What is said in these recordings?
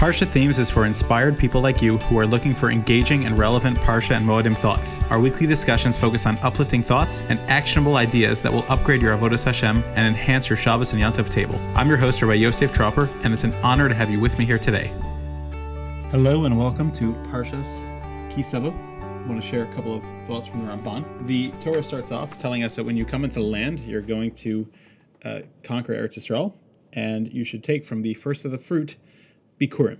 Parsha Themes is for inspired people like you who are looking for engaging and relevant Parsha and Moedim thoughts. Our weekly discussions focus on uplifting thoughts and actionable ideas that will upgrade your Avodas Hashem and enhance your Shabbos and Yontif table. I'm your host, Rabbi Yosef Tropper, and it's an honor to have you with me here today. Hello and welcome to Parshas Ki Savo. I want to share a couple of thoughts from the Ramban. The Torah starts off telling us that when you come into the land, you're going to uh, conquer Eretz Yisrael, and you should take from the first of the fruit Bikurim.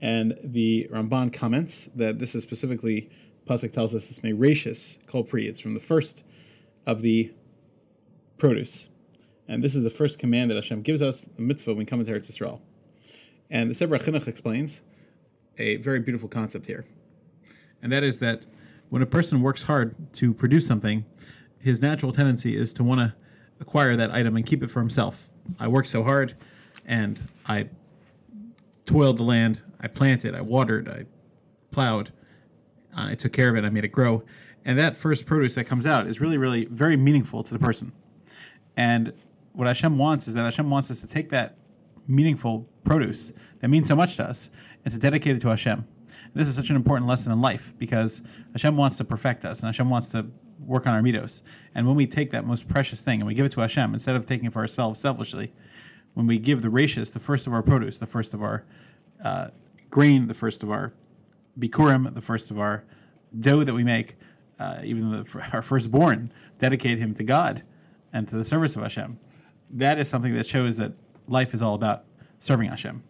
And the Ramban comments that this is specifically, Pasuk tells us it's Merashis, Kol Pri. It's from the first of the produce. And this is the first command that Hashem gives us, a mitzvah, when we come into Eretz Yisrael. And the Sefer Chinuch explains a very beautiful concept here. And that is that when a person works hard to produce something, his natural tendency is to want to acquire that item and keep it for himself. I worked so hard and I toiled the land. I planted, I watered, I plowed, uh, I took care of it, I made it grow. And that first produce that comes out is really, really very meaningful to the person. And what Hashem wants is that Hashem wants us to take that meaningful produce that means so much to us and to dedicate it to Hashem. And this is such an important lesson in life because Hashem wants to perfect us and Hashem wants to work on our midos. And when we take that most precious thing and we give it to Hashem instead of taking it for ourselves selfishly, when we give the rashis, the first of our produce, the first of our uh, grain, the first of our bikurim, the first of our dough that we make, uh, even the, our firstborn, dedicate him to God and to the service of Hashem. That is something that shows that life is all about serving Hashem.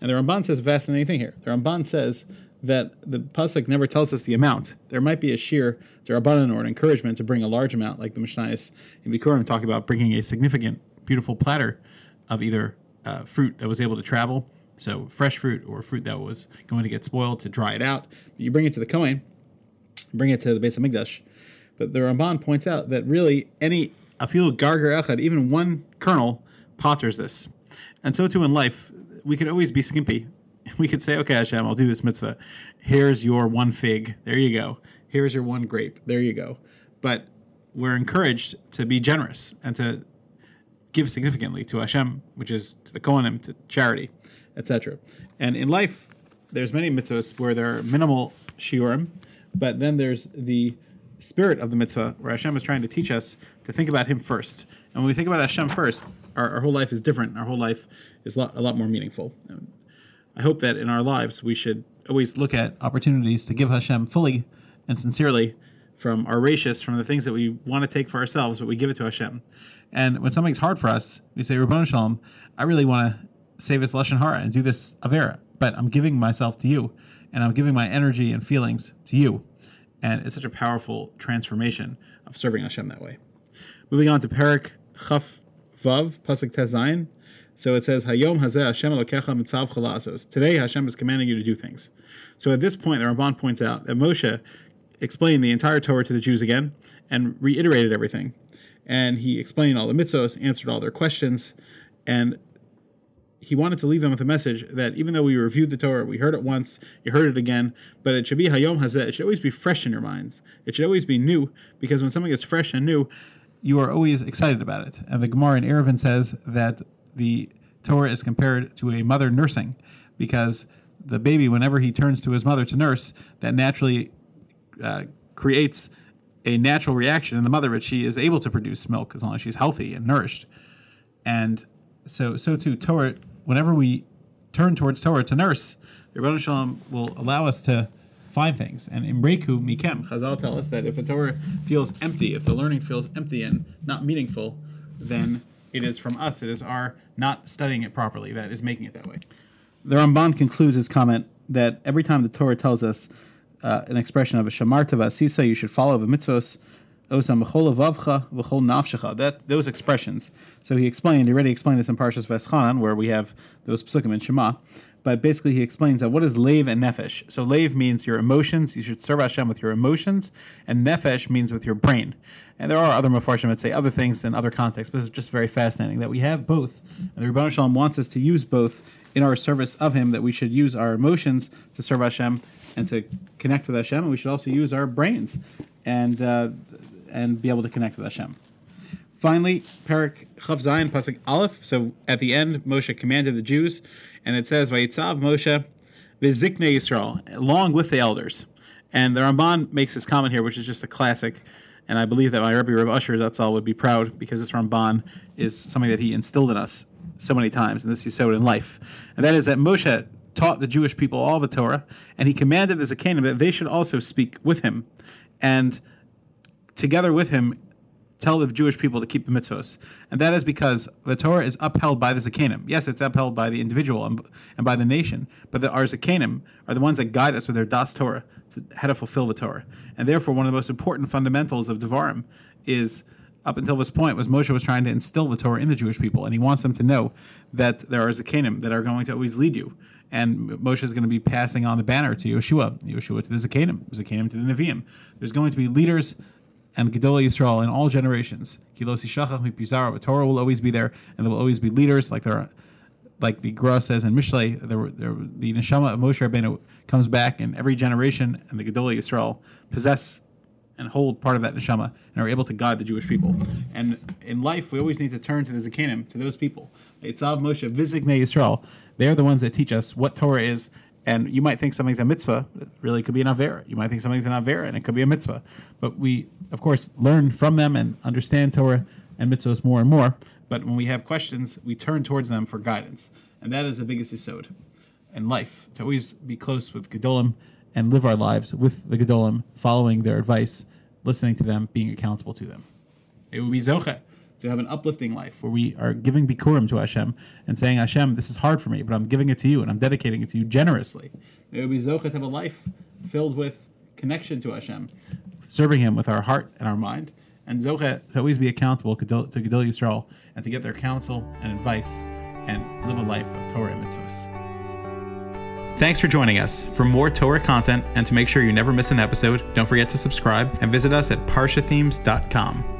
And the Ramban says a fascinating thing here. The Ramban says that the pasuk never tells us the amount. There might be a shiur derabanan or an encouragement to bring a large amount, like the Mishnayos in Bikurim talk about bringing a significant, beautiful platter of either uh, fruit that was able to travel, so fresh fruit, or fruit that was going to get spoiled to dry it out. You bring it to the Kohen, bring it to the base of Hamikdash. But the Ramban points out that really any afilu garger echad, even one kernel, potters this. And so too in life, we could always be skimpy. We could say, okay, Hashem, I'll do this mitzvah. Here's your one fig. There you go. Here's your one grape. There you go. But we're encouraged to be generous and to give significantly to Hashem, which is to the Kohanim, to charity, etc. And in life, there's many mitzvahs where there are minimal shiurim, but then there's the spirit of the mitzvah where Hashem is trying to teach us to think about Him first. And when we think about Hashem first, our, our whole life is different. Our whole life is a lot, a lot more meaningful. And I hope that in our lives we should always look at opportunities to give Hashem fully and sincerely from our rashis, from the things that we want to take for ourselves, but we give it to Hashem. And when something's hard for us, we say, Rabbanu Shalom, I really want to save this Lashon Hara and do this Avera, but I'm giving myself to you, and I'm giving my energy and feelings to you. And it's such a powerful transformation of serving Hashem that way. Moving on to Perek Chaf Vav, Pasuk Tes Zayin. So it says, Hayom Hazeh Hashem Elokecha Metzavcha La'asos. Today Hashem is commanding you to do things. So at this point, the Ramban points out that Moshe explained the entire Torah to the Jews again and reiterated everything and he explained all the mitzvos, answered all their questions, and he wanted to leave them with a message that even though we reviewed the Torah, we heard it once, you heard it again, but it should be Hayom Hazeh. It should always be fresh in your minds. It should always be new, because when something is fresh and new, you are always excited about it. And the Gemara in Eruvin says that the Torah is compared to a mother nursing, because the baby, whenever he turns to his mother to nurse, that naturally uh, creates a natural reaction in the mother, but she is able to produce milk as long as she's healthy and nourished. And so, so too, Torah, whenever we turn towards Torah to nurse, the Rebbe Shalom will allow us to find things. And in Breku Mikem, Chazal tell us that if a Torah feels empty, if the learning feels empty and not meaningful, then it is from us, it is our not studying it properly that is making it that way. The Ramban concludes his comment that every time the Torah tells us uh, an expression of a shamarta v'asisa. You should follow the mitzvos. That those expressions. So he explained. He already explained this in Parshas Veschanan, where we have those psukim in Shema. But basically, he explains that what is lave and nefesh. So lave means your emotions. You should serve Hashem with your emotions, and nefesh means with your brain. And there are other mafarshim that say other things in other contexts, but it's just very fascinating that we have both. And the Rebbe Shalom wants us to use both in our service of Him. That we should use our emotions to serve Hashem and to connect with Hashem, and we should also use our brains and uh, and be able to connect with Hashem. Finally, Perek Chaf Zayin Pasuk Aleph. So at the end, Moshe commanded the Jews, and it says, "Vayitzav Moshe v'ziknei Yisrael," along with the elders. And the Ramban makes this comment here, which is just a classic. And I believe that my Rebbe Reb Usher, that's all, would be proud because this Ramban is something that he instilled in us so many times, and this you sowed in life. And that is that Moshe taught the Jewish people all the Torah, and he commanded the Zakanim that they should also speak with him, and together with him tell the Jewish people to keep the mitzvos. And that is because the Torah is upheld by the Zakanim. Yes, it's upheld by the individual and, and by the nation, but the, our are the ones that guide us with their Das Torah to how to fulfill the Torah. And therefore, one of the most important fundamentals of Devarim is up until this point was Moshe was trying to instill the Torah in the Jewish people, and he wants them to know that there are Zakanim that are going to always lead you. And Moshe is going to be passing on the banner to Yehoshua, Yehoshua to the Zakanim, Zakanim to the Nevi'im. There's going to be leaders and Gedolei Yisrael in all generations. Kilosi Shachach Mipizara, Torah will always be there, and there will always be leaders, like there like the Gra says in Mishlei, there, there, the neshama of Moshe Rabbeinu comes back in every generation, and the Gedolei Yisrael possess and hold part of that neshama and are able to guide the Jewish people. And in life, we always need to turn to the Zakanim, to those people. Eitzav Moshe, V'ziknei Yisrael. They are the ones that teach us what Torah is and you might think something's a mitzvah, it really could be an avera. You might think something's an avera, and it could be a mitzvah. But we, of course, learn from them and understand Torah and mitzvahs more and more. But when we have questions, we turn towards them for guidance. And that is the biggest yisod in life, to always be close with Gedolim and live our lives with the Gedolim, following their advice, listening to them, being accountable to them. It would be Zoche to have an uplifting life where we are giving bikurim to Hashem and saying, Hashem, this is hard for me, but I'm giving it to you and I'm dedicating it to you generously. It would be Zocha to have a life filled with connection to Hashem, serving Him with our heart and our mind, and Zocha to always be accountable to Gedolei Yisrael and to get their counsel and advice and live a life of Torah and mitzvahs. Thanks for joining us. For more Torah content and to make sure you never miss an episode, don't forget to subscribe and visit us at parshathemes.com.